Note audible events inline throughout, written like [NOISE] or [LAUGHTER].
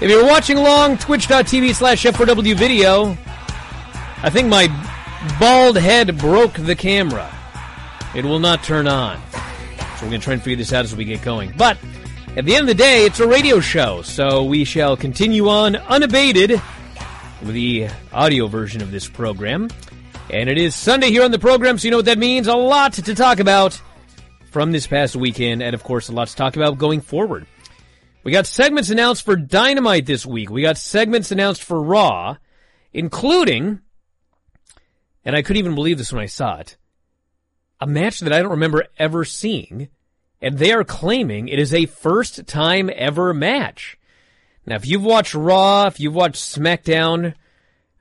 If you're watching along, twitch.tv slash F4W video, I think my bald head broke the camera. It will not turn on. So we're going to try and figure this out as we get going. But at the end of the day, it's a radio show, so we shall continue on unabated with the audio version of this program. And it is Sunday here on the program, so you know what that means. A lot to talk about from this past weekend, and of course, a lot to talk about going forward. We got segments announced for Dynamite this week. We got segments announced for Raw, including, and I couldn't even believe this when I saw it, a match that I don't remember ever seeing, and they are claiming it is a first time ever match. Now, if you've watched Raw, if you've watched SmackDown,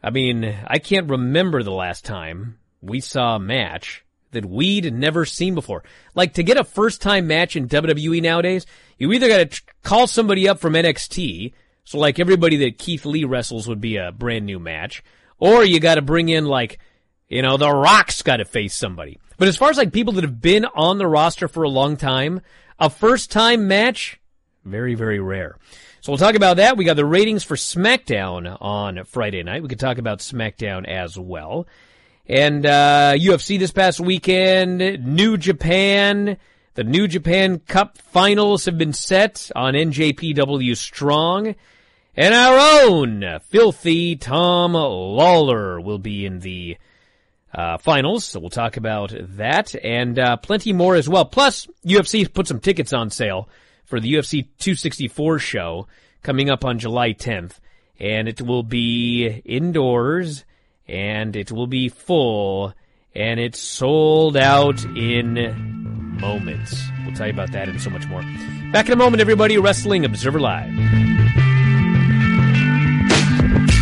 I mean, I can't remember the last time we saw a match that we'd never seen before. Like to get a first time match in WWE nowadays, you either got to call somebody up from NXT, so like everybody that Keith Lee wrestles would be a brand new match, or you got to bring in like, you know, The Rock's got to face somebody. But as far as like people that have been on the roster for a long time, a first time match, very, very rare. So we'll talk about that. We got the ratings for SmackDown on Friday night. We could talk about SmackDown as well. And uh, UFC this past weekend, New Japan, the New Japan Cup finals have been set on NJPW Strong. And our own filthy Tom Lawlor will be in the uh, finals, so we'll talk about that and uh, plenty more as well. Plus, UFC put some tickets on sale for the UFC 264 show coming up on July 10th, and it will be indoors and it will be full, and it's sold out in moments. We'll tell you about that and so much more. Back in a moment, everybody. Wrestling Observer Live.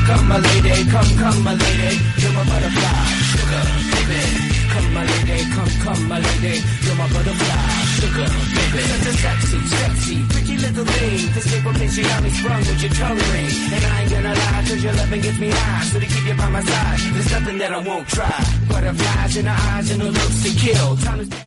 Come, my lady, come, come, my lady, you're my butterfly, sugar, baby. Come, my lady, come, come, my lady, you're my butterfly, sugar, baby. Such a sexy, sexy, pretty little thing. This paper pinch, you got me sprung with your tongue ring. And I ain't gonna lie, cause your loving gets me high. So to keep you by my side, there's nothing that I won't try. Butterflies in the eyes and the looks to kill. Time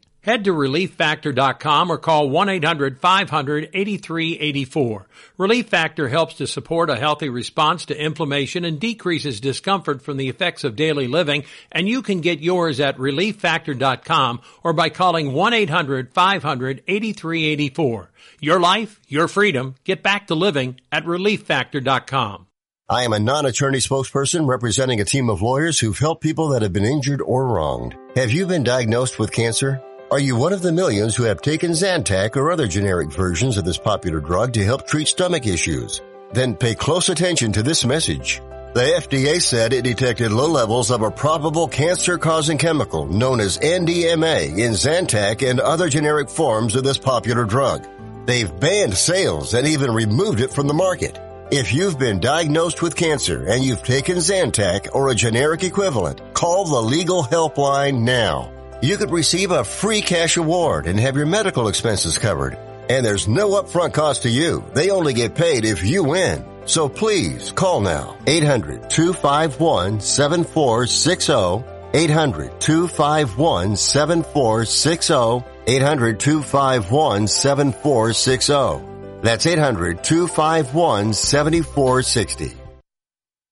Head to relieffactor.com or call 1-800-500-8384. Relief Factor helps to support a healthy response to inflammation and decreases discomfort from the effects of daily living, and you can get yours at relieffactor.com or by calling 1-800-500-8384. Your life, your freedom, get back to living at relieffactor.com. I am a non-attorney spokesperson representing a team of lawyers who've helped people that have been injured or wronged. Have you been diagnosed with cancer? Are you one of the millions who have taken Zantac or other generic versions of this popular drug to help treat stomach issues? Then pay close attention to this message. The FDA said it detected low levels of a probable cancer-causing chemical known as NDMA in Zantac and other generic forms of this popular drug. They've banned sales and even removed it from the market. If you've been diagnosed with cancer and you've taken Zantac or a generic equivalent, call the legal helpline now. You could receive a free cash award and have your medical expenses covered. And there's no upfront cost to you. They only get paid if you win. So please call now. 800-251-7460. 800-251-7460. 800-251-7460. That's 800-251-7460.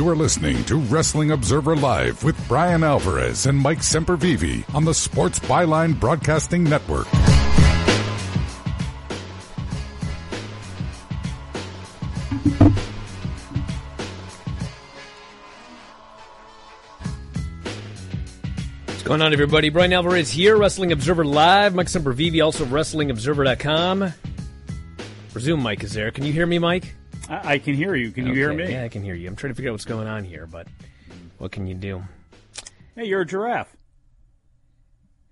You are listening to Wrestling Observer Live with Bryan Alvarez and Mike Sempervive on the Sports Byline Broadcasting Network. What's going on, everybody? Bryan Alvarez here, Wrestling Observer Live. Mike Sempervive, also WrestlingObserver.com. Presume Mike is there. Can you hear me, Mike? I, I can hear you. Can you hear me? Yeah, I can hear you. I'm trying to figure out what's going on here, but what can you do? Hey, you're a giraffe.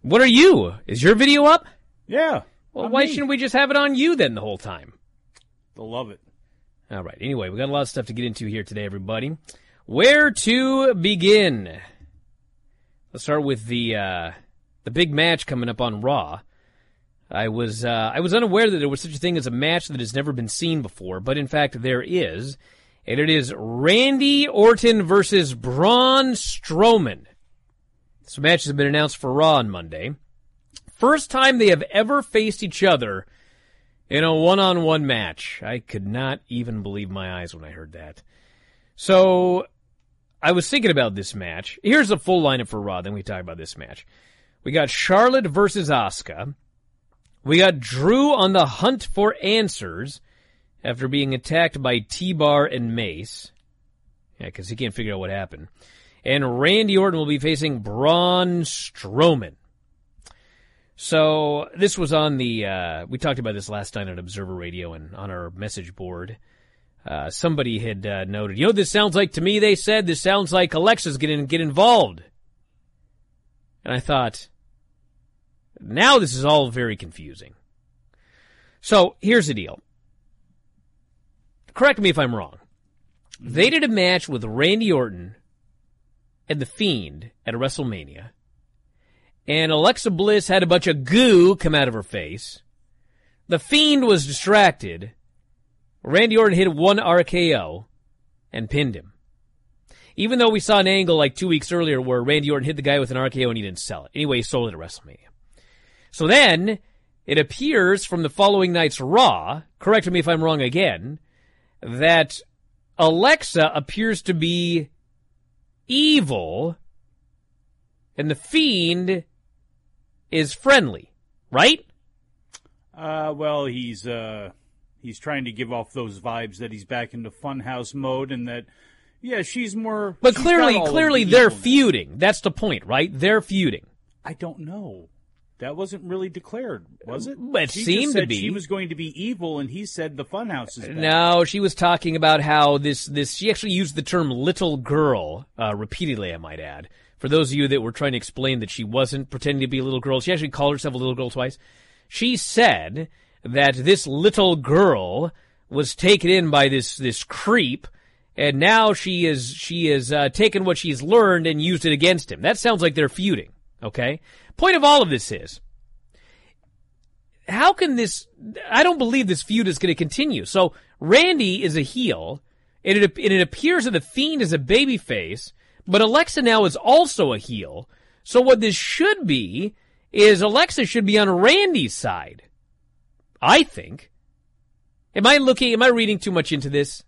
What are you? Is your video up? Yeah. Well, I'm why me. shouldn't we just have it on you then the whole time? They'll love it. All right. Anyway, we got a lot of stuff to get into here today, everybody. Where to begin? Let's start with the uh, the big match coming up on Raw. I was uh, I was unaware that there was such a thing as a match that has never been seen before, but in fact there is, and it is Randy Orton versus Braun Strowman. This match has been announced for Raw on Monday. First time they have ever faced each other in a one-on-one match. I could not even believe my eyes when I heard that. So I was thinking about this match. Here's a full lineup for Raw. Then we talk about this match. We got Charlotte versus Asuka. We got Drew on the hunt for answers after being attacked by T-Bar and Mace. Yeah, because he can't figure out what happened. And Randy Orton will be facing Braun Strowman. So this was on the. Uh, we talked about this last night on Observer Radio and on our message board. Uh, somebody had uh, noted, you know, this sounds like to me. They said this sounds like Alexa's going to get involved, and I thought, now this is all very confusing. So here's the deal. Correct me if I'm wrong. They did a match with Randy Orton and The Fiend at a WrestleMania and Alexa Bliss had a bunch of goo come out of her face. The Fiend was distracted. Randy Orton hit one RKO and pinned him. Even though we saw an angle like two weeks earlier where Randy Orton hit the guy with an RKO and he didn't sell it. Anyway, he sold it at WrestleMania. So then, it appears from the following night's Raw, correct me if I'm wrong again, that Alexa appears to be evil and the Fiend is friendly, right? Uh, well, he's uh, he's trying to give off those vibes that he's back into funhouse mode, and that yeah, she's more. But she's clearly, got all of clearly the they're feuding. That's the point, right? They're feuding. I don't know. That wasn't really declared, was it? It she seemed to be. She was going to be evil, and he said the funhouse is bad. No, she was talking about how this this she actually used the term little girl uh, repeatedly. I might add. For those of you that were trying to explain that she wasn't pretending to be a little girl, she actually called herself a little girl twice. She said that this little girl was taken in by this this creep, and now she is she is uh, taken what she's learned and used it against him. That sounds like they're feuding. Okay. Point of all of this is how can this? I don't believe this feud is going to continue. So Randy is a heel, and it, and it appears that the Fiend is a babyface, but Alexa now is also a heel. So what this should be is Alexa should be on Randy's side. I think. Am I looking? Am I reading too much into this?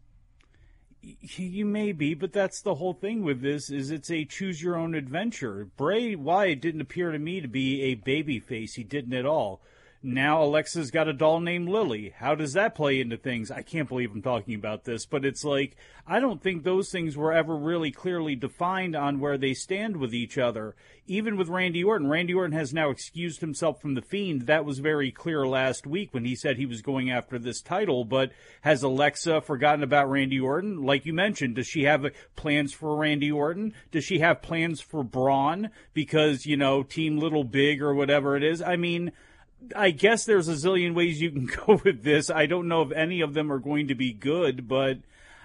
You may be, but that's the whole thing with this is it's a choose your own adventure. Bray Wyatt didn't appear to me to be a baby face. He didn't at all. Now Alexa's got a doll named Lily. How does that play into things? I can't believe I'm talking about this, but it's like I don't think those things were ever really clearly defined on where they stand with each other. Even with Randy Orton, Randy Orton has now excused himself from the Fiend. That was very clear last week when he said he was going after this title, but has Alexa forgotten about Randy Orton? Like you mentioned, does she have plans for Randy Orton? Does she have plans for Braun because, you know, Team Little Big or whatever it is? I mean, I guess there's a zillion ways you can [LAUGHS] go with this. I don't know if any of them are going to be good, but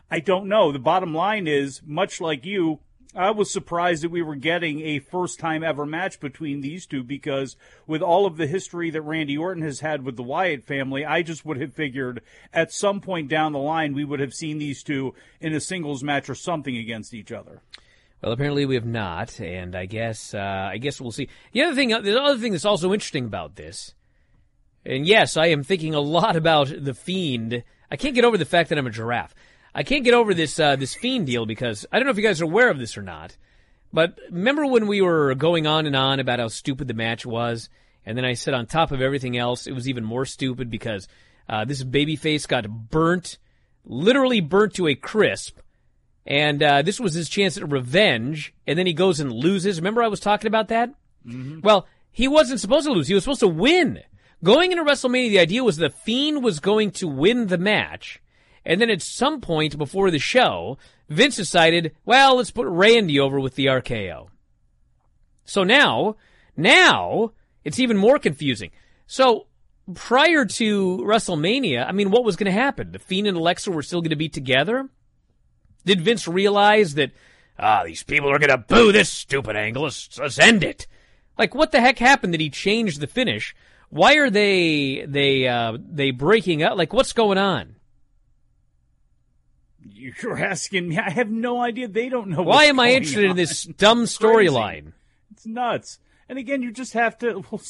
I don't know. The bottom line is, much like you, I was surprised that we were getting a first time ever match between these two because with all of the history that Randy Orton has had with the Wyatt family, I just would have figured at some point down the line we would have seen these two in a singles match or something against each other. Well, apparently we have not, and I guess uh, I guess we'll see. The other thing, the other thing that's also interesting about this and yes, I am thinking a lot about the fiend. I can't get over the fact that I'm a giraffe. I can't get over this uh, this fiend deal because I don't know if you guys are aware of this or not. But remember when we were going on and on about how stupid the match was, and then I said on top of everything else, it was even more stupid because uh, this babyface got burnt, literally burnt to a crisp, and uh, this was his chance at revenge. And then he goes and loses. Remember I was talking about that? Mm-hmm. Well, he wasn't supposed to lose. He was supposed to win. Going into WrestleMania, the idea was the Fiend was going to win the match. And then at some point before the show, Vince decided, well, let's put Randy over with the RKO. So now, now, it's even more confusing. So, prior to WrestleMania, I mean, what was going to happen? The Fiend and Alexa were still going to be together? Did Vince realize that, ah, these people are going to boo this stupid angle, let's, let's end it? Like, what the heck happened that he changed the finish? Why are they they uh, they breaking up? Like, what's going on? You're asking me. I have no idea. They don't know. Why am I interested on. in this dumb [LAUGHS] storyline? It's nuts. And again, you just have to. We'll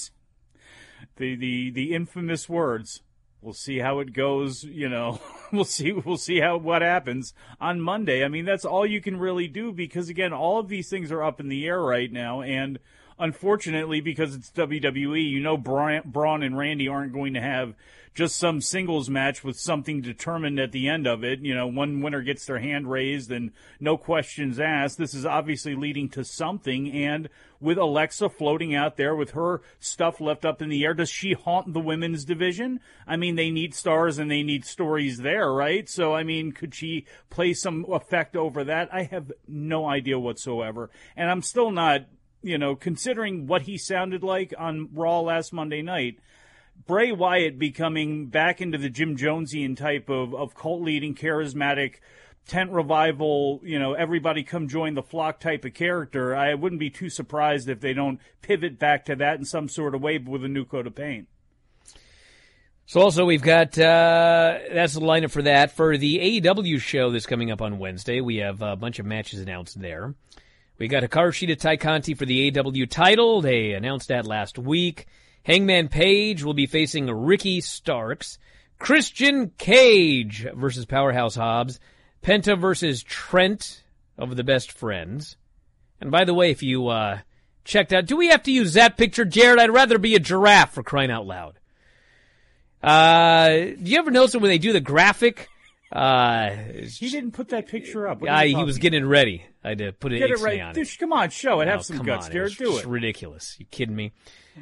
the the the infamous words. We'll see how it goes. You know, [LAUGHS] we'll see. We'll see how what happens on Monday. I mean, that's all you can really do because again, all of these things are up in the air right now, and unfortunately, because it's WWE, you know Braun, and Randy aren't going to have just some singles match with something determined at the end of it. You know, one winner gets their hand raised and no questions asked. This is obviously leading to something. And with Alexa floating out there with her stuff left up in the air, does she haunt the women's division? I mean, they need stars and they need stories there, right? So, I mean, could she play some effect over that? I have no idea whatsoever. And I'm still not you know, considering what he sounded like on Raw last Monday night, Bray Wyatt becoming back into the Jim Jonesian type of, of cult leading, charismatic, tent revival, you know, everybody come join the flock type of character, I wouldn't be too surprised if they don't pivot back to that in some sort of way with a new coat of paint. So also we've got uh, that's the lineup for that for the AEW show that's coming up on Wednesday. We have a bunch of matches announced there. We got Hikaru Shida Tay Conti for the AW title. They announced that last week. Hangman Page will be facing Ricky Starks. Christian Cage versus Powerhouse Hobbs. Penta versus Trent of the Best Friends. And by the way, if you uh, checked out, do we have to use that picture, Jared? I'd rather be a giraffe for crying out loud. Uh, do you ever notice when they do the graphic Uh, He didn't put that picture up. I, he was getting ready. I had to put an Get it right. on it. Come on, show it. Have some guts, on. Garrett. It's Do it. ridiculous. You kidding me?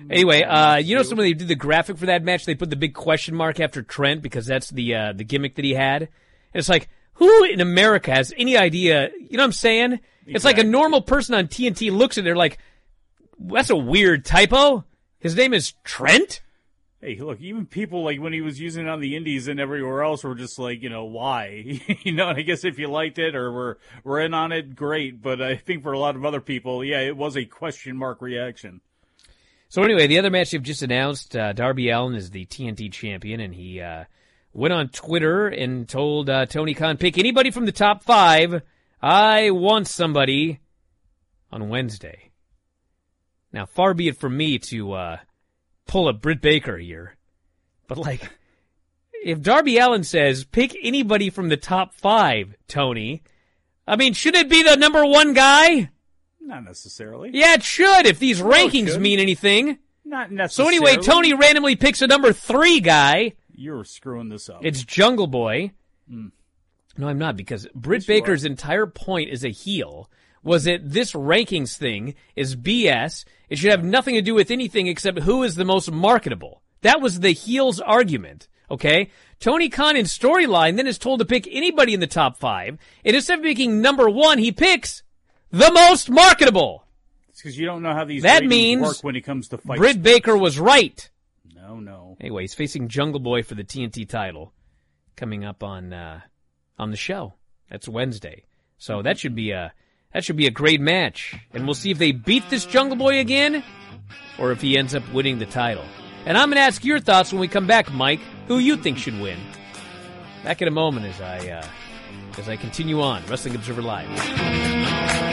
Anyway, uh, you know, some when they did the graphic for that match, they put the big question mark after Trent because that's the uh, the gimmick that he had. And it's like, who in America has any idea? You know what I'm saying? It's like a normal person on TNT looks at it, they're like, that's a weird typo. His name is Trent. Hey, look, even people like when he was using it on the indies and everywhere else were just like, you know, why? [LAUGHS] you know, and I guess if you liked it or were were in on it, great. But I think for a lot of other people, yeah, it was a question mark reaction. So anyway, the other match they've just announced, uh, Darby Allin is the TNT champion, and he uh, went on Twitter and told uh, Tony Khan, pick anybody from the top five. I want somebody on Wednesday. Now, far be it from me to uh, pull a Britt Baker here, but like, if Darby Allin says, pick anybody from the top five, Tony, I mean, should it be the number one guy? Not necessarily. Yeah, it should, if these rankings mean anything. Not necessarily. So anyway, Tony randomly picks a number three guy. you're screwing this up. It's Jungle Boy. Hmm. No, I'm not because Britt Yes, Baker's entire point is a heel was that this rankings thing is BS. It should have nothing to do with anything except who is the most marketable. That was the heel's argument. Okay, Tony Khan in storyline then is told to pick anybody in the top five, and instead of picking number one, he picks the most marketable. It's because you don't know how these That means work when it comes to fights. Britt Baker was right. No, no. Anyway, he's facing Jungle Boy for the TNT title coming up on uh, on the show. That's Wednesday. So that should be a that should be a great match. And we'll see if they beat this Jungle Boy again or if he ends up winning the title. And I'm going to ask your thoughts when we come back, Mike. Who you think should win? Back in a moment as I uh, as I continue on Wrestling Observer Live.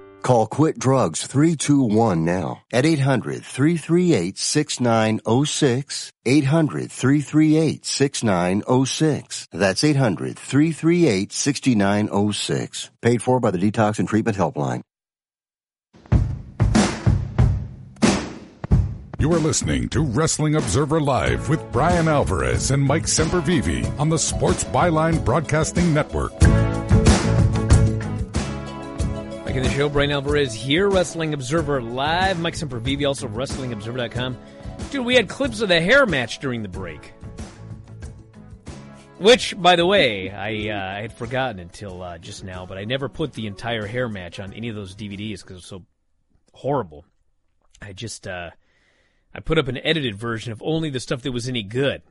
Call Quit Drugs 321 now at 800 338 6906. 800 338 6906. That's 800 338 6906. Paid for by the Detox and Treatment Helpline. You are listening to Wrestling Observer Live with Bryan Alvarez and Mike Sempervive on the Sports Byline Broadcasting Network. Back in the show, Bryan Alvarez here, Wrestling Observer Live. Mike Sempervive, also WrestlingObserver.com. Dude, we had clips of the hair match during the break. Which, by the way, I, uh, I had forgotten until uh, just now, but I never put the entire hair match on any of those DVDs because it was so horrible. I just uh, I put up an edited version of only the stuff that was any good.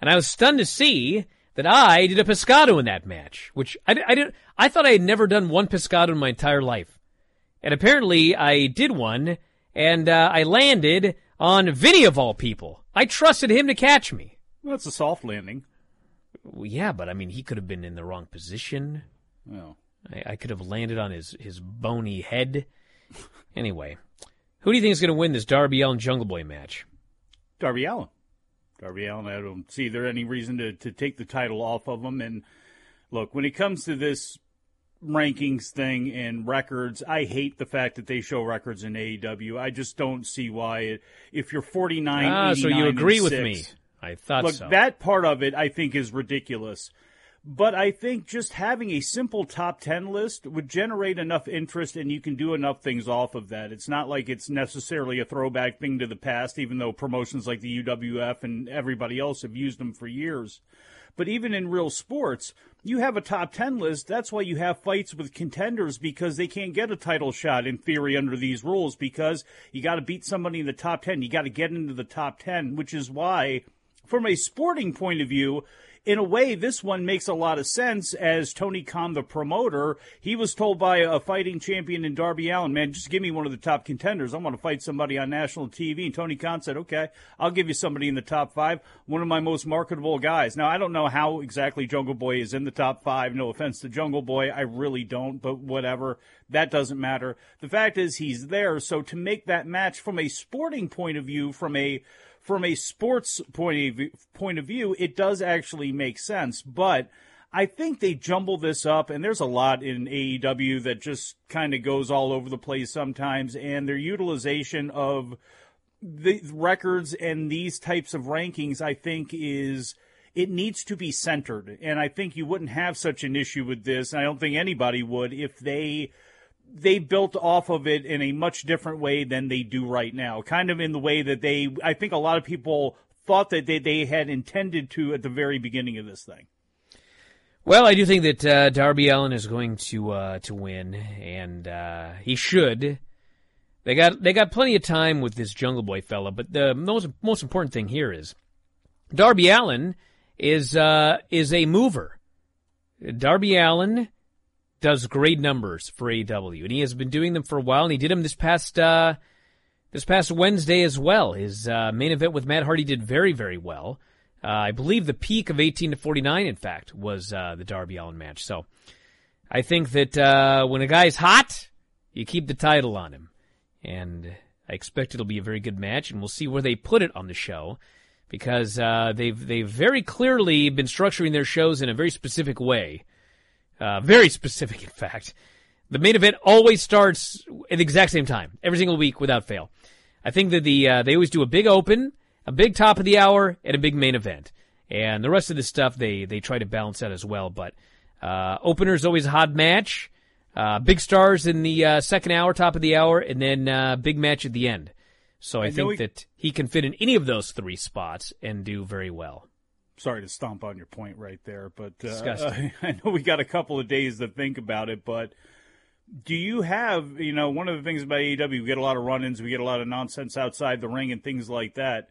And I was stunned to see that I did a pescado in that match, which I, I did. I thought I had never done one pescado in my entire life, and apparently I did one, and uh, I landed on Vinny of all people. I trusted him to catch me. That's a soft landing. Well, yeah, but I mean, he could have been in the wrong position. Well, I, I could have landed on his his bony head. anyway, who do you think is going to win this Darby Allin Jungle Boy match? Darby Allin. Darby Allin, I don't see there any reason to, to take the title off of him. And look, when it comes to this rankings thing and records, I hate the fact that they show records in AEW. I just don't see why. It, if you're 49, Ah, so you agree with six- me? I thought Look, so. that part of it I think is ridiculous. But I think just having a simple top 10 list would generate enough interest and you can do enough things off of that. It's not like it's necessarily a throwback thing to the past, even though promotions like the UWF and everybody else have used them for years. But even in real sports, you have a top 10 list. That's why you have fights with contenders because they can't get a title shot in theory under these rules because you got to beat somebody in the top 10. You got to get into the top 10, which is why, from a sporting point of view, in a way, this one makes a lot of sense as Tony Khan, the promoter, he was told by a fighting champion in Darby Allin, man, just give me one of the top contenders. I want to fight somebody on national TV. And Tony Khan said, okay, I'll give you somebody in the top five, one of my most marketable guys. Now, I don't know how exactly Jungle Boy is in the top five. No offense to Jungle Boy. I really don't, but whatever. That doesn't matter. The fact is he's there. So to make that match from a sporting point of view, from a from a sports point of view, point of view, it does actually make sense. But I think they jumble this up, and there's a lot in AEW that just kind of goes all over the place sometimes, and their utilization of the records and these types of rankings, I think, is it needs to be centered. And I think you wouldn't have such an issue with this. And I don't think anybody would if they they built off of it in a much different way than they do right now. Kind of in the way that they, I think a lot of people thought that they, they had intended to at the very beginning of this thing. Well, I do think that uh, Darby Allin is going to uh, to win, and uh, he should. They got they got plenty of time with this Jungle Boy fella, but the most most important thing here is Darby Allin is uh, is a mover. Darby Allin does great numbers for AEW, and he has been doing them for a while. And he did them this past uh, this past Wednesday as well. His uh, main event with Matt Hardy did very very well. Uh, I believe the peak of 18 to 49, in fact, was uh, the Darby Allin match. So I think that uh, when a guy's hot, you keep the title on him. And I expect it'll be a very good match, and we'll see where they put it on the show because uh, they've they've very clearly been structuring their shows in a very specific way, uh, very specific, [LAUGHS] in fact. The main event always starts at the exact same time, every single week without fail. I think that the uh, they always do a big open, a big top of the hour, and a big main event, and the rest of the stuff they they try to balance out as well. But uh, opener's always a hot match. Uh, big stars in the uh, second hour, top of the hour, and then uh, big match at the end. So I, I think we- that he can fit in any of those three spots and do very well. Sorry to stomp on your point right there, but uh. [LAUGHS] I know we got a couple of days to think about it. But do you have, you know, one of the things about AEW, we get a lot of run-ins, we get a lot of nonsense outside the ring and things like that.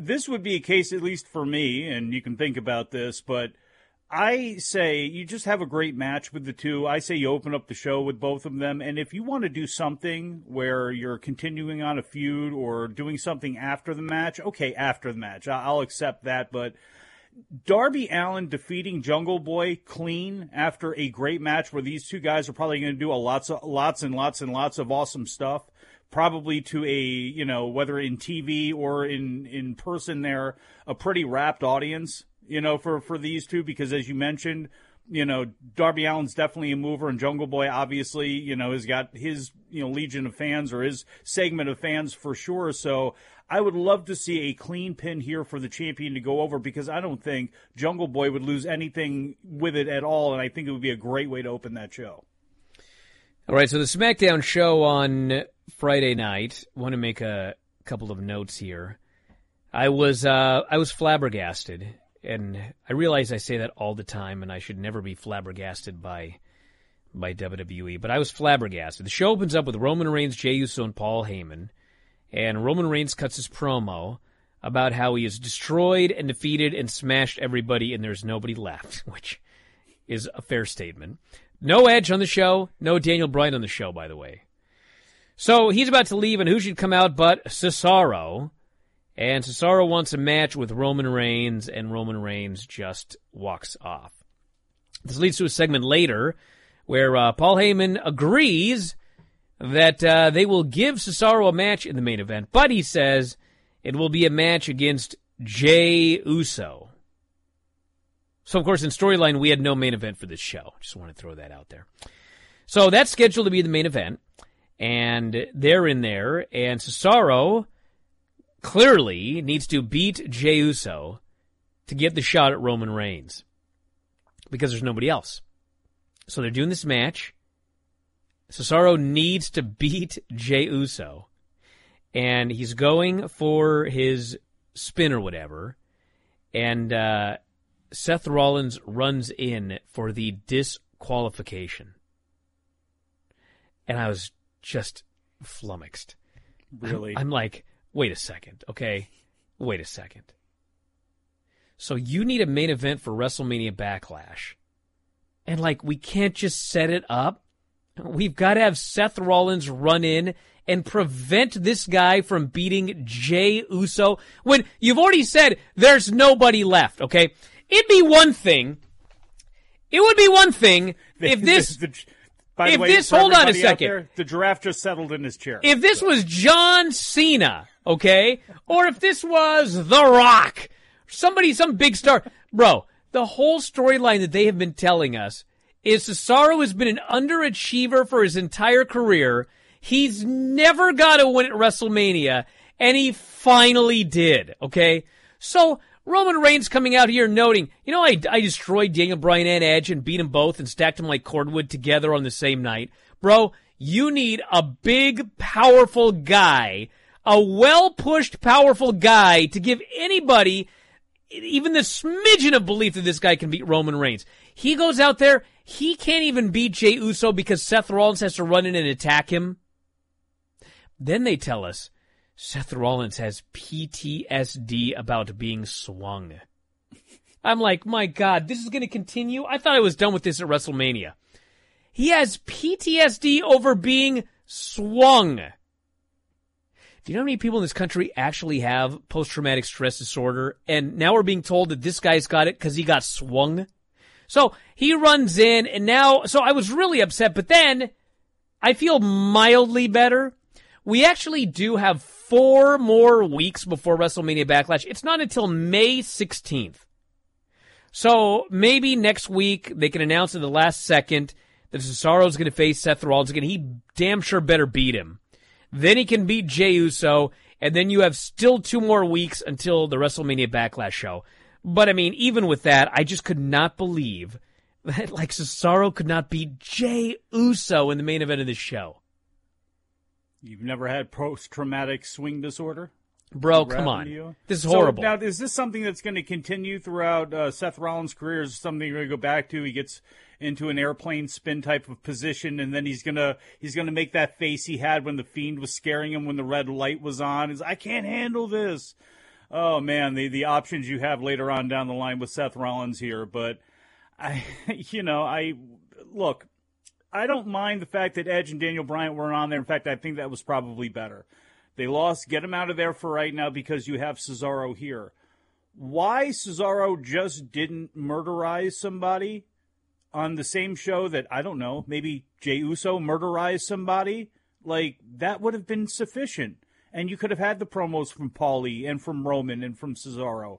This would be a case, at least for me, and you can think about this, but I say you just have a great match with the two. I say you open up the show with both of them. And if you want to do something where you're continuing on a feud or doing something after the match, okay, after the match, I'll accept that. But Darby Allin defeating Jungle Boy clean after a great match where these two guys are probably going to do a lots of lots and lots and lots of awesome stuff. Probably to a you know whether in TV or in in person, they're a pretty rapt audience. You know for for these two because as you mentioned, you know Darby Allin's definitely a mover and Jungle Boy obviously you know has got his you know legion of fans or his segment of fans for sure. So I would love to see a clean pin here for the champion to go over because I don't think Jungle Boy would lose anything with it at all, and I think it would be a great way to open that show. All right, so the SmackDown show on Friday night. I want to make a couple of notes here. I was uh, I was flabbergasted, and I realize I say that all the time, and I should never be flabbergasted by by WWE. But I was flabbergasted. The show opens up with Roman Reigns, Jey Uso, and Paul Heyman, and Roman Reigns cuts his promo about how he has destroyed and defeated and smashed everybody, and there's nobody left, [LAUGHS] which is a fair statement. No Edge on the show, no Daniel Bryan on the show, by the way. So he's about to leave, and who should come out but Cesaro? And Cesaro wants a match with Roman Reigns, and Roman Reigns just walks off. This leads to a segment later where uh, Paul Heyman agrees that uh, they will give Cesaro a match in the main event, but he says it will be a match against Jey Uso. So, of course, in storyline, we had no main event for this show. Just want to throw that out there. So that's scheduled to be the main event, and they're in there, and Cesaro clearly needs to beat Jey Uso to get the shot at Roman Reigns because there's nobody else. So they're doing this match. Cesaro needs to beat Jey Uso, and he's going for his spin or whatever, and uh, Seth Rollins runs in for the disqualification. And I was just flummoxed. Really? I'm, I'm like, wait a second, okay? Wait a second. So you need a main event for WrestleMania Backlash. And like, we can't just set it up. We've got to have Seth Rollins run in and prevent this guy from beating Jey Uso when you've already said there's nobody left, okay? It'd be one thing. It would be one thing [LAUGHS] if this. The- by the if way, this, hold on a second. there, the giraffe just settled in his chair. If this was John Cena, okay, or if this was The Rock, somebody, some big star, bro, the whole storyline that they have been telling us is Cesaro has been an underachiever for his entire career. He's never got a win at WrestleMania, and he finally did, okay? So, Roman Reigns coming out here noting, you know, I, I destroyed Daniel Bryan and Edge and beat them both and stacked them like cordwood together on the same night. Bro, you need a big, powerful guy, a well pushed, powerful guy to give anybody even the smidgen of belief that this guy can beat Roman Reigns. He goes out there, he can't even beat Jey Uso because Seth Rollins has to run in and attack him. Then they tell us Seth Rollins has PTSD about being swung. I'm like, my God, this is going to continue? I thought I was done with this at WrestleMania. He has PTSD over being swung. Do you know how many people in this country actually have post traumatic stress disorder? And now we're being told that this guy's got it because he got swung. So he runs in, and now, so I was really upset, but then I feel mildly better. We actually do have four more weeks before WrestleMania Backlash. It's not until May 16th. So maybe next week they can announce at the last second that Cesaro's going to face Seth Rollins again. He damn sure better beat him. Then he can beat Jey Uso, and then you have still two more weeks until the WrestleMania Backlash show. But I mean, even with that, I just could not believe [LAUGHS] like Cesaro could not beat Jey Uso in the main event of this show. You've never had post traumatic swing disorder? Bro, come on. you? This is So, horrible. now, is this something that's going to continue throughout uh, Seth Rollins' career? Is this something you're going to go back to? He gets into an airplane spin type of position, and then he's gonna he's gonna make that face he had when the fiend was scaring him when the red light was on. Is I can't handle this. Oh man, the the options you have later on down the line with Seth Rollins here, but I, [LAUGHS] you know, I look. I don't mind the fact that Edge and Daniel Bryan weren't on there. In fact, I think that was probably better. They lost. Get them out of there for right now because you have Cesaro here. Why Cesaro just didn't murderize somebody on the same show that I don't know, maybe Jey Uso murderized somebody? Like that would have been sufficient, and you could have had the promos from Paulie and from Roman and from Cesaro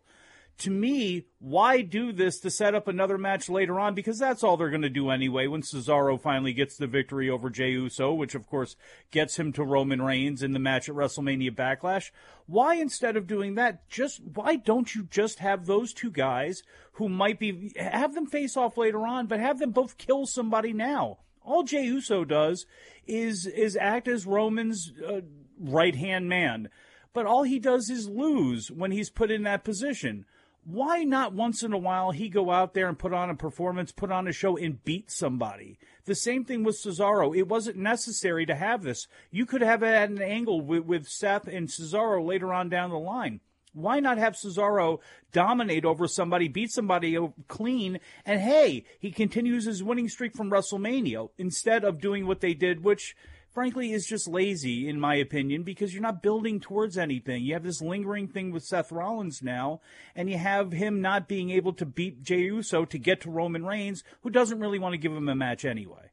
to me, why do this to set up another match later on? Because that's all they're going to do anyway when Cesaro finally gets the victory over Jey Uso, which of course gets him to Roman Reigns in the match at WrestleMania Backlash. Why instead of doing that, just why don't you just have those two guys who might be have them face off later on, but have them both kill somebody now? All Jey Uso does is is act as Roman's uh, right hand man, but all he does is lose when he's put in that position why not once in a while he go out there and put on a performance, put on a show, and beat somebody? The same thing with Cesaro. It wasn't necessary to have this. You could have had an angle with, with Seth and Cesaro later on down the line. Why not have Cesaro dominate over somebody, beat somebody clean, and hey, he continues his winning streak from WrestleMania instead of doing what they did, which frankly is just lazy in my opinion because you're not building towards anything. You have this lingering thing with Seth Rollins now, and you have him not being able to beat Jey Uso to get to Roman Reigns, who doesn't really want to give him a match anyway.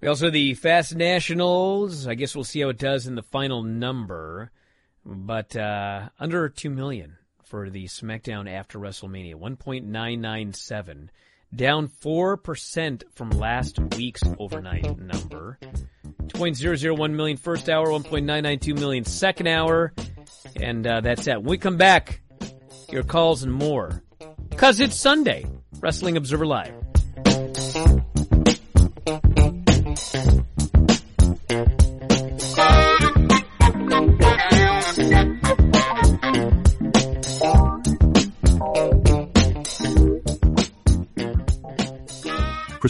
We also the Fast Nationals. I guess we'll see how it does in the final number, but uh, under two million for the SmackDown after WrestleMania, one point nine nine seven down 4% from last week's overnight number. 2.001 million first hour, 1.992 million second hour. And uh, that's it. When we come back, your calls and more. Because it's Sunday. Wrestling Observer Live.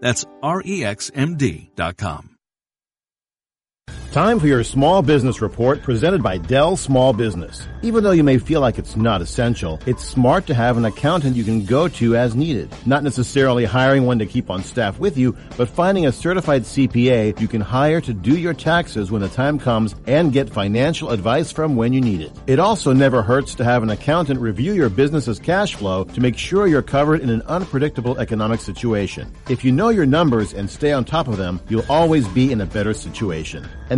That's REXMD.com. Time for your small business report presented by Dell Small Business. Even though you may feel like it's not essential, it's smart to have an accountant you can go to as needed. Not necessarily hiring one to keep on staff with you, but finding a certified CPA you can hire to do your taxes when the time comes and get financial advice from when you need it. It also never hurts to have an accountant review your business's cash flow to make sure you're covered in an unpredictable economic situation. If you know your numbers and stay on top of them, you'll always be in a better situation. And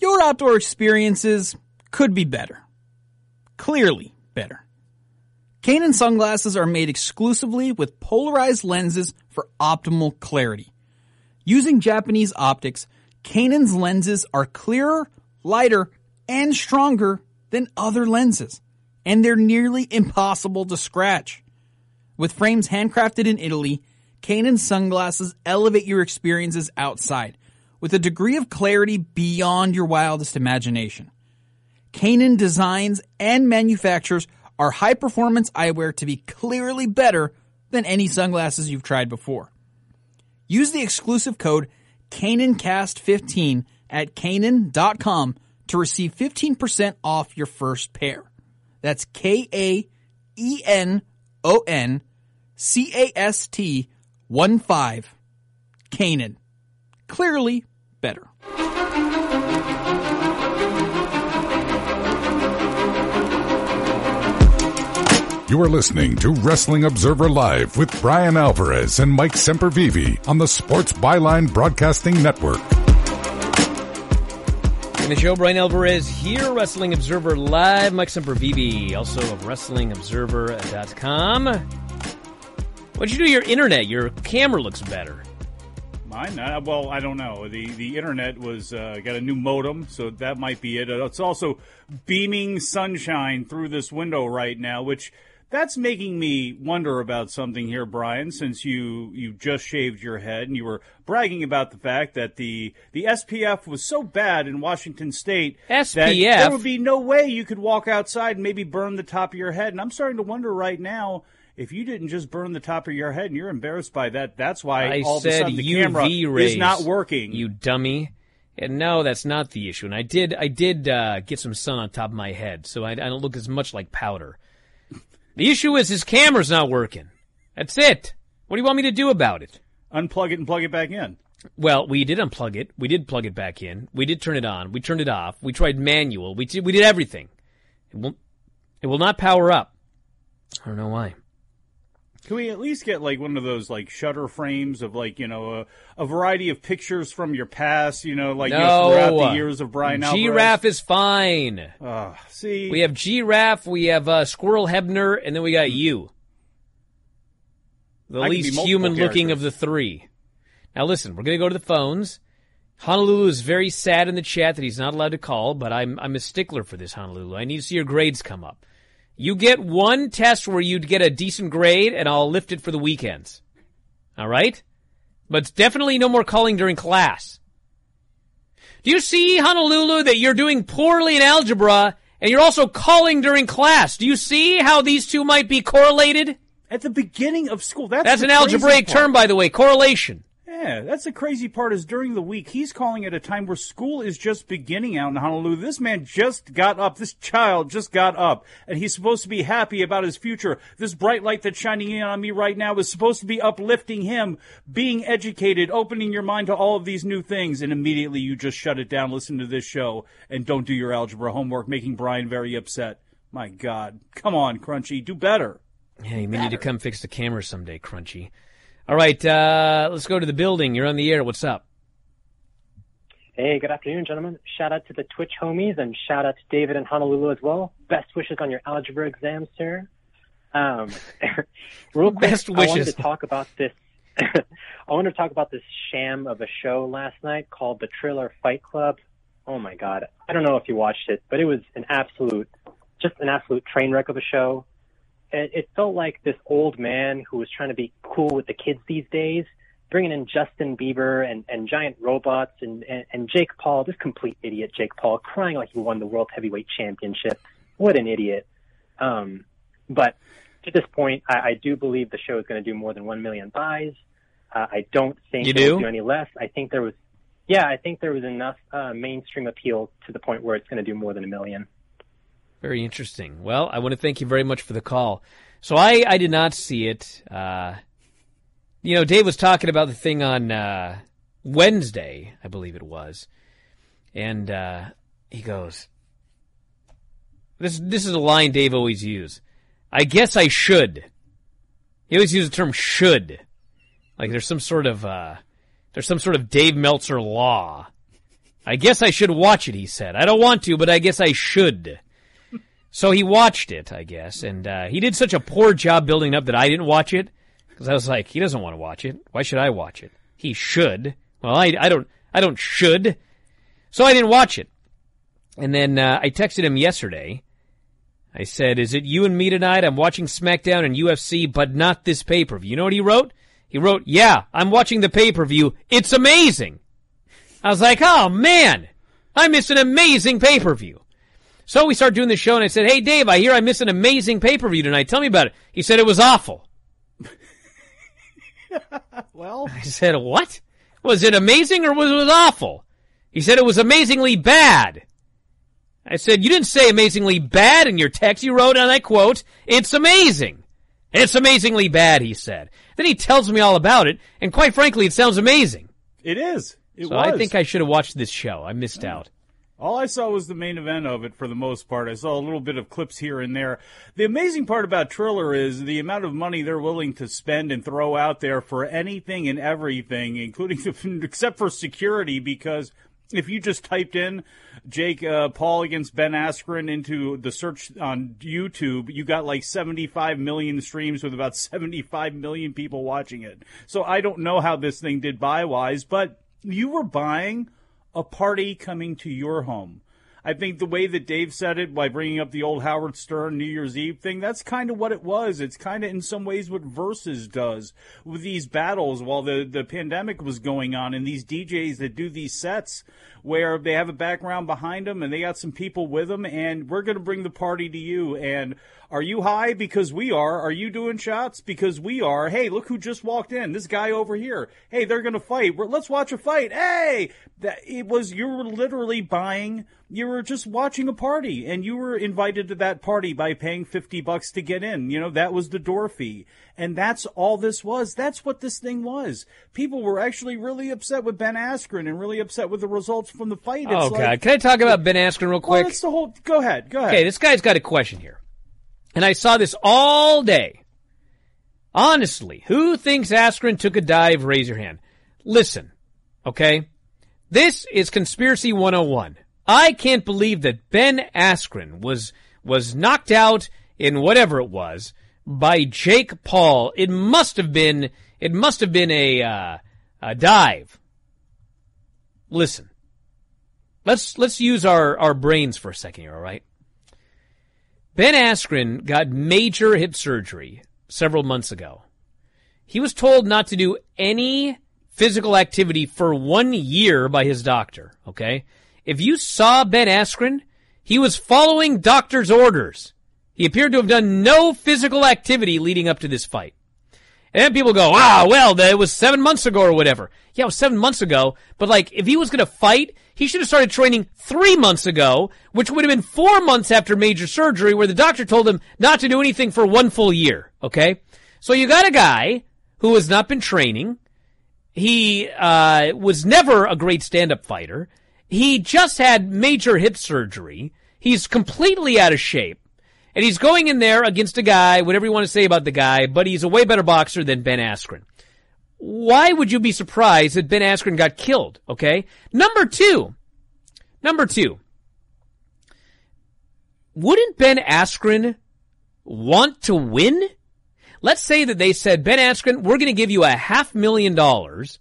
Your outdoor experiences could be better. Clearly better. Kaenon sunglasses are made exclusively with polarized lenses for optimal clarity. Using Japanese optics, Kaenon's lenses are clearer, lighter, and stronger than other lenses, and they're nearly impossible to scratch. With frames handcrafted in Italy, Kaenon sunglasses elevate your experiences outside with a degree of clarity beyond your wildest imagination. Kaenon designs and manufactures our high performance eyewear to be clearly better than any sunglasses you've tried before. Use the exclusive code KaenonCast15 at Kaenon.com to receive 15% off your first pair. That's K A E N O N C A S T 1 5. Kaenon. Clearly better. You are listening to Wrestling Observer Live with Bryan Alvarez and Mike Sempervive on the Sports Byline Broadcasting Network. In the show, Bryan Alvarez here, Wrestling Observer Live. Mike Sempervive, also of WrestlingObserver.com. What'd you do to your internet? Your camera looks better. Mine? Uh, well, I don't know. The the internet was uh, got a new modem, so that might be it. Uh, it's also beaming sunshine through this window right now, which that's making me wonder about something here, Bryan. Since you you just shaved your head and you were bragging about the fact that the the SPF was so bad in Washington State that there would be no way you could walk outside and maybe burn the top of your head. And I'm starting to wonder right now. If you didn't just burn the top of your head and you're embarrassed by that, that's why I all of a sudden the UV camera rays. is not working. You dummy. And no, that's not the issue. And I did, I did uh, get some sun on top of my head, so I, I don't look as much like powder. The issue is his camera's not working. That's it. What do you want me to do about it? Unplug it and plug it back in. Well, we did unplug it. We did plug it back in. We did turn it on. We turned it off. We tried manual. We did, we did everything. It will, it will not power up. I don't know why. Can we at least get like one of those like shutter frames of like you know a, a variety of pictures from your past? You know, like you know, throughout the years of Bryan Alvarez. Giraffe is fine. Uh, see, We have Giraffe, we have uh, Squirrel Hebner, and then we got you. The I least multiple human looking of the three. Now listen, we're going to go to the phones. Honolulu is very sad in the chat that he's not allowed to call, but I'm I'm a stickler for this Honolulu. I need to see your grades come up. You get one test where you'd get a decent grade, and I'll lift it for the weekends. All right, but it's definitely no more calling during class. Do you see, Honolulu, that you're doing poorly in algebra and you're also calling during class? Do you see how these two might be correlated? At the beginning of school, that's That's an algebraic part. term, by the way, correlation. Yeah, that's the crazy part. Is during the week he's calling at a time where school is just beginning out in Honolulu. This man just got up. This child just got up, and he's supposed to be happy about his future. This bright light that's shining in on me right now is supposed to be uplifting him, being educated, opening your mind to all of these new things. And immediately you just shut it down, listen to this show, and don't do your algebra homework, making Bryan very upset. My God, come on, Crunchy, do better. Yeah, you may need to come fix the camera someday, Crunchy. All right, uh, let's go to the building. You're on the air. What's up? Hey, good afternoon, gentlemen. Shout out to the Twitch homies and shout out to David in Honolulu as well. Best wishes on your algebra exam, sir. Um, [LAUGHS] real quick, Best I wanted to [LAUGHS] talk about this. [LAUGHS] I wanted to talk about this sham of a show last night called the Triller Fight Club. Oh my god, I don't know if you watched it, but it was an absolute, just an absolute train wreck of a show. It, it felt like this old man who was trying to be cool with the kids these days, bringing in Justin Bieber and, and giant robots and, and, and Jake Paul, this complete idiot Jake Paul, crying like he won the World Heavyweight Championship. What an idiot. Um, but to this point, I, I do believe the show is going to do more than 1 million buys. Uh, I don't think You do? do any less. I think there was, yeah, I think there was enough uh, mainstream appeal to the point where it's going to do more than a million. Very interesting. Well, I want to thank you very much for the call. So I, I did not see it. Uh, you know, Dave was talking about the thing on uh, Wednesday, I believe it was, and uh, he goes, "This this is a line Dave always use. I guess I should." He always uses the term "should," like there's some sort of uh, there's some sort of Dave Meltzer law. I guess I should watch it. He said, "I don't want to, but I guess I should." So he watched it, I guess, and uh, he did such a poor job building up that I didn't watch it because I was like, he doesn't want to watch it. Why should I watch it? He should. Well, I, I don't I don't should. So I didn't watch it. And then uh, I texted him yesterday. I said, "Is it you and me tonight? I'm watching SmackDown and UFC, but not this pay per view." You know what he wrote? He wrote, "Yeah, I'm watching the pay per view. It's amazing." I was like, "Oh man, I missed an amazing pay per view." So we started doing the show, and I said, "Hey, Dave, I hear I missed an amazing pay per view tonight. Tell me about it." He said it was awful. [LAUGHS] well, I said, what? Was it amazing or was it awful? He said it was amazingly bad. I said, you didn't say amazingly bad in your text. You wrote, and I quote, it's amazing. It's amazingly bad, he said. Then he tells me all about it, and quite frankly, it sounds amazing. It is. It so was. I think I should have watched this show. I missed out. All I saw was the main event of it for the most part. I saw a little bit of clips here and there. The amazing part about Triller is the amount of money they're willing to spend and throw out there for anything and everything, including [LAUGHS] except for security, because if you just typed in Jake uh, Paul against Ben Askren into the search on YouTube, you got like 75 million streams with about 75 million people watching it. So I don't know how this thing did buy wise, but you were buying a party coming to your home. I think the way that Dave said it by bringing up the old Howard Stern New Year's Eve thing, that's kind of what it was. It's kind of in some ways what Versus does with these battles while the, the pandemic was going on and these DJs that do these sets where they have a background behind them and they got some people with them and we're going to bring the party to you. And are you high? Because we are. Are you doing shots? Because we are. Hey, look who just walked in. This guy over here. Hey, they're going to fight. We're, let's watch a fight. Hey, that it was, you were literally buying, you were just watching a party and you were invited to that party by paying 50 bucks to get in. You know, that was the door fee. And that's all this was. That's what this thing was. People were actually really upset with Ben Askren and really upset with the results from the fight. It's oh, like, God. Can I talk about Ben Askren real quick? Well, that's the whole, go ahead. Go ahead. Okay, this guy's got a question here. And I saw this all day. Honestly, who thinks Askren took a dive? Raise your hand. Listen, okay? This is Conspiracy 101. I can't believe that Ben Askren was, was knocked out in whatever it was by Jake Paul. It must have been, it must have been a, uh, a dive. Listen. Let's, let's use our, our brains for a second here, alright? Ben Askren got major hip surgery several months ago. He was told not to do any physical activity for one year by his doctor, okay? If you saw Ben Askren, he was following doctor's orders. He appeared to have done no physical activity leading up to this fight. And then people go, ah, well, it was seven months ago or whatever. Yeah, it was seven months ago, but like, if he was gonna fight, he should have started training three months ago, which would have been four months after major surgery where the doctor told him not to do anything for one full year, okay? So you got a guy who has not been training. He, uh, was never a great stand-up fighter. He just had major hip surgery. He's completely out of shape. And he's going in there against a guy, whatever you want to say about the guy, but he's a way better boxer than Ben Askren. Why would you be surprised that Ben Askren got killed? Okay. Number two. Number two. Wouldn't Ben Askren want to win? Let's say that they said, Ben Askren, we're going to give you a half million dollars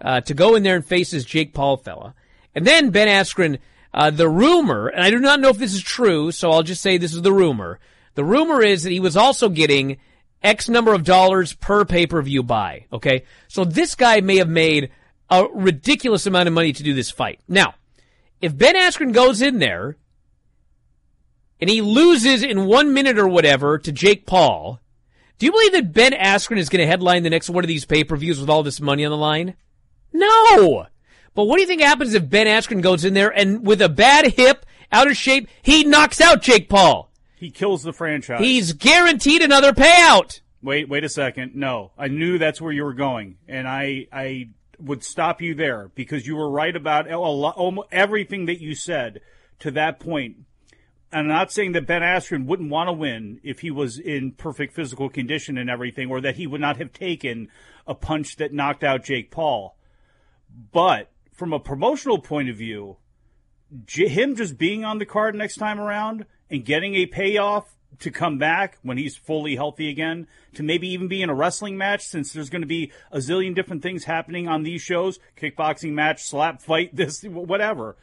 uh, to go in there and face this Jake Paul fella. And then Ben Askren uh, the rumor, and I do not know if this is true, so I'll just say this is the rumor. The rumor is that he was also getting X number of dollars per pay-per-view buy. Okay. So this guy may have made a ridiculous amount of money to do this fight. Now, if Ben Askren goes in there and he loses in one minute or whatever to Jake Paul, do you believe that Ben Askren is going to headline the next one of these pay-per-views with all this money on the line? No! But what do you think happens if Ben Askren goes in there and with a bad hip, out of shape, he knocks out Jake Paul? He kills the franchise. He's guaranteed another payout. Wait, wait a second. No, I knew that's where you were going, and I, I would stop you there because you were right about a lot, almost everything that you said to that point. I'm not saying that Ben Askren wouldn't want to win if he was in perfect physical condition and everything, or that he would not have taken a punch that knocked out Jake Paul. But from a promotional point of view, j- him just being on the card next time around and getting a payoff to come back when he's fully healthy again, to maybe even be in a wrestling match, since there's going to be a zillion different things happening on these shows kickboxing match, slap fight, [LAUGHS] this, whatever.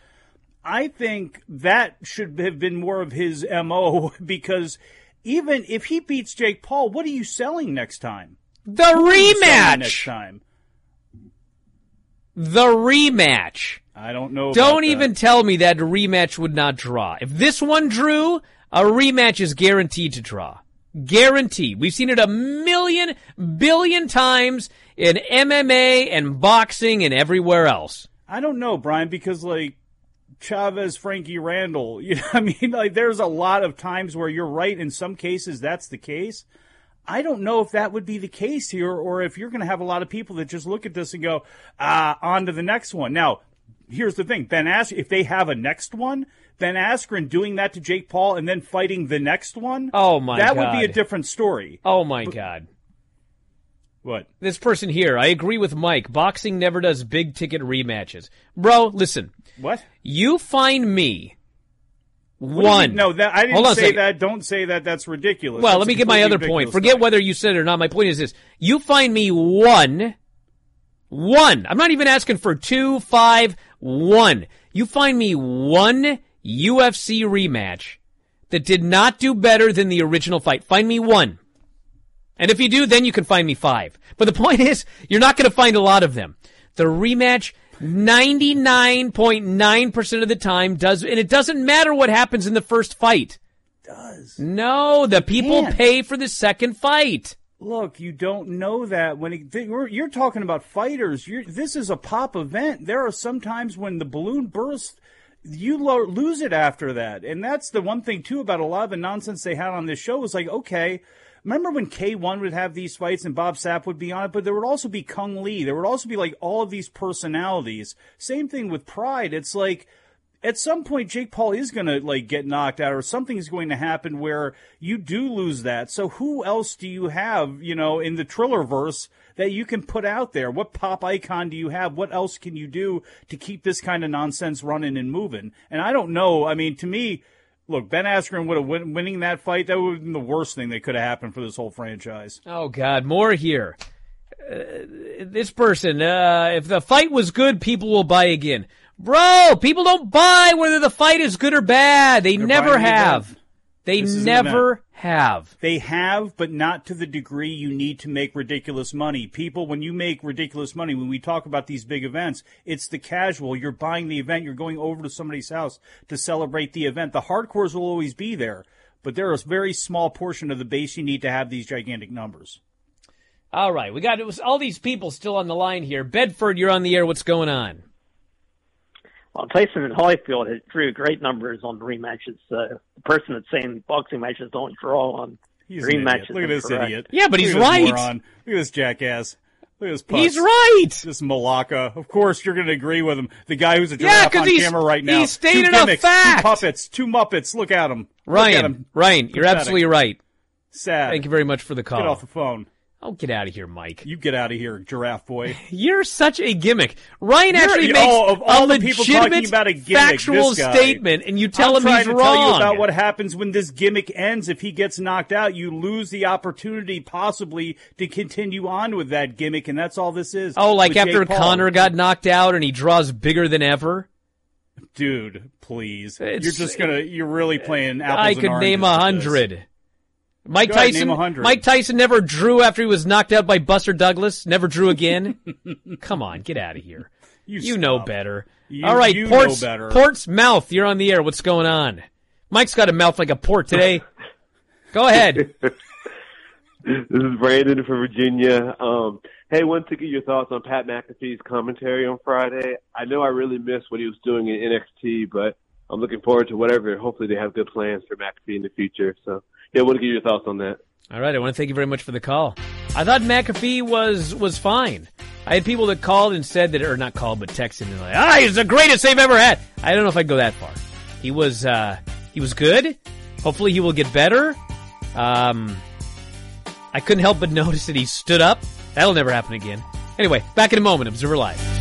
I think that should have been more of his MO [LAUGHS] because even if he beats Jake Paul, what are you selling next time? The rematch next time. The rematch. I don't know. Don't even tell me that a rematch would not draw. If this one drew, a rematch is guaranteed to draw. Guaranteed. We've seen it a million, billion times. in MMA and boxing and everywhere else. I don't know, Bryan, because like Chavez, Frankie Randall, [LAUGHS] you know, I mean, like there's a lot of times where you're right. In some cases, that's the case. I don't know if that would be the case here, or if you're going to have a lot of people that just look at this and go, ah, on to the next one. Now, here's the thing: Ben Askren, if they have a next one, Ben Askren doing that to Jake Paul and then fighting the next one, Oh my that god. would be a different story. Oh my god. What? This person here, I agree with Mike. Boxing never does big ticket rematches. Bro, listen. What? You find me What one. No, that I didn't on say that. Don't say that. That's ridiculous. Well, That's let me get my other point. Forget whether you said it or not. My point is this. You find me one, one. I'm not even asking for two, five, one. You find me one UFC rematch that did not do better than the original fight. Find me one. And if you do, then you can find me five. But the [LAUGHS] point is, you're not going to find a lot of them. The rematch, 99.9% of the time does, and it doesn't matter what happens in the first fight. does. No, the people pay for the second fight. Look, you don't know that when it, th- you're, you're talking about fighters. You're, this is a pop event. There are some times when the balloon bursts, you lo- lose it after that, and that's the one thing too about a lot of the nonsense they had on this show. Was like, okay, remember when K one would have these fights and Bob Sapp would be on it, but there would also be Cung Le. There would also be like all of these personalities. Same thing with Pride. It's like at some point Jake Paul is going to like get knocked out or something is going to happen where you do lose that. So who else do you have, you know, in the Trillerverse that you can put out there? What pop icon do you have? What else can you do to keep this kind of nonsense running and moving? And I don't know. I mean, to me, look, Ben Askren would have win- winning that fight. That would have been the worst thing that could have happened for this whole franchise. Oh God, more here. Uh, this person, uh, if the fight was good, people will buy again. Bro, people don't buy whether the fight is good or bad. They They're never have. They This never have. They have, but not to the degree you need to make ridiculous money. People, when you make ridiculous money, when we talk about these big events, it's the casual. You're buying the event. You're going over to somebody's house to celebrate the event. The hardcores will always be there, but they're a very small portion of the base you need to have these gigantic numbers. All right, we got it was all these people still on the line here. Bedford, you're on the air. What's going on? Well, Tyson and Holyfield had drew great numbers on rematches. Uh, the person that's saying boxing matches don't draw on He's rematches. Look at this incorrect. idiot. Yeah, but Look he's at right. moron. Look at this jackass. Look at this putz. He's right. This Malacca. Of course, you're going to agree with him. The guy who's a Yeah, on he's- camera right now. he's stating two a fact. Two puppets. Two Muppets. Look at him. Look at Ryan, him. Ryan, you're absolutely right. Sad. Thank you very much for the call. Get off the phone. Oh, get out of here, Mike. You get out of here, giraffe boy. [LAUGHS] You're such a gimmick. Ryan You're- actually makes oh, of all a the people talking about a gimmick, factual statement, and you tell I'm him trying he's to wrong. tell you about what happens when this gimmick ends. If he gets knocked out, you lose the opportunity possibly to continue on with that gimmick, and that's all this is. oh, like after Conor got knocked out and he draws bigger than ever. Dude, please. It's- you're just gonna. You're really playing apples I could name a oranges with this. hundred. Mike Go ahead, Tyson. name. Mike Tyson never drew after he was knocked out by Buster Douglas. Never drew again. [LAUGHS] Come on, get out of here. You know better. You- All right, you Port's, know better. Port's mouth. You're on the air. What's going on? Mike's got a mouth like a port today. [LAUGHS] Go ahead. This is Brandon from Virginia. Um, hey, wanted to get your thoughts on Pat McAfee's commentary on Friday. I know I really missed what he was doing in NXT, but I'm looking forward to whatever. Hopefully, they have good plans for McAfee in the future. So, yeah, want to get your thoughts on that. All right, I want to thank you very much for the call. I thought McAfee was was fine. I had people that called and said that, or not called, but texted and like, ah, he's the greatest they've ever had. I don't know if I'd go that far. He was uh, he was good. Hopefully, he will get better. Um, I couldn't help but [LAUGHS] notice that he stood up. That'll never happen again. Anyway, back in a moment. Observer Live.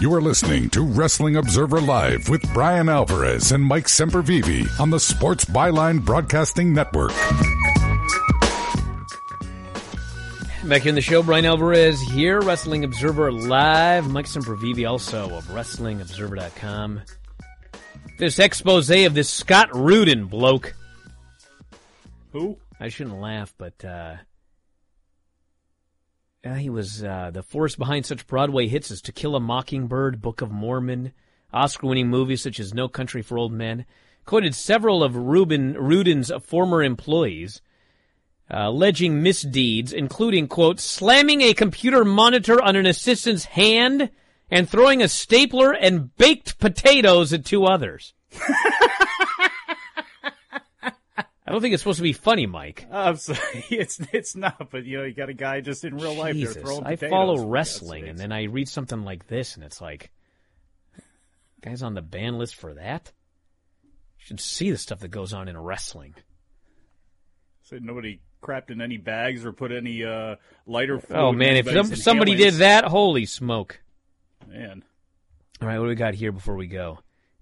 You are listening to Wrestling Observer Live with Bryan Alvarez and Mike Sempervive on the Sports Byline Broadcasting Network. Back here in the show, Bryan Alvarez here, Wrestling Observer Live. Mike Sempervive also of WrestlingObserver.com. This expose of this Scott Rudin bloke. Who? I shouldn't laugh, but uh, he was uh, the force behind such Broadway hits as To Kill a Mockingbird, Book of Mormon, Oscar-winning movies such as No Country for Old Men. Quoted several of Rubin Rudin's former employees, uh, alleging misdeeds, including quote slamming a computer monitor on an assistant's hand and throwing a stapler and baked potatoes at two others. [LAUGHS] I don't think it's supposed to be funny, Mike. [LAUGHS] I'm sorry, [LAUGHS] it's it's not. But you know, you got a guy just in real life Jesus, throwing I follow wrestling, and then I read something like this, and it's like, guys on the ban list for that. You should see the stuff that goes on in wrestling. So nobody crapped in any bags or put any uh, lighter fluid. Oh man, if some, somebody did that, holy smoke! man. All right, what do we got here before we go?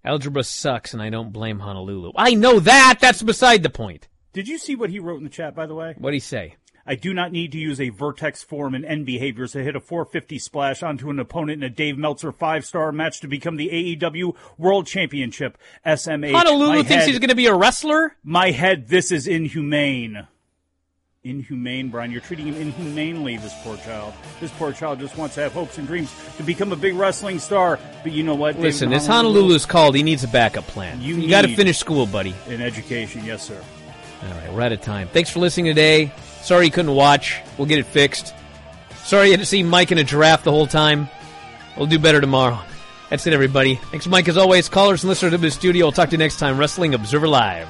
Algebra sucks, and I don't blame Honolulu. I know that. That's beside the point. Did you see what he wrote in the chat, by the way? What would he say? I do not need to use a vertex form and end behaviors to hit a 450 splash onto an opponent in a Dave Meltzer five star match to become the AEW World Championship. SMH. Honolulu My thinks head- he's going to be a wrestler. My head, this is inhumane. Inhumane, Bryan. You're treating him inhumanely, this poor child. This poor child just wants to have hopes and dreams to become a big wrestling star. But you know what? David Listen, this Honolulu- Honolulu's called. He needs a backup plan. You You, got to finish school, buddy. In education, yes, sir. All right, we're out of time. Thanks for listening today. Sorry you couldn't watch. We'll get it fixed. Sorry you had to see Mike in a giraffe the whole time. We'll do better tomorrow. That's it, everybody. Thanks, Mike, as always. Callers and listeners to the studio. We'll talk to you next time. Wrestling Observer Live.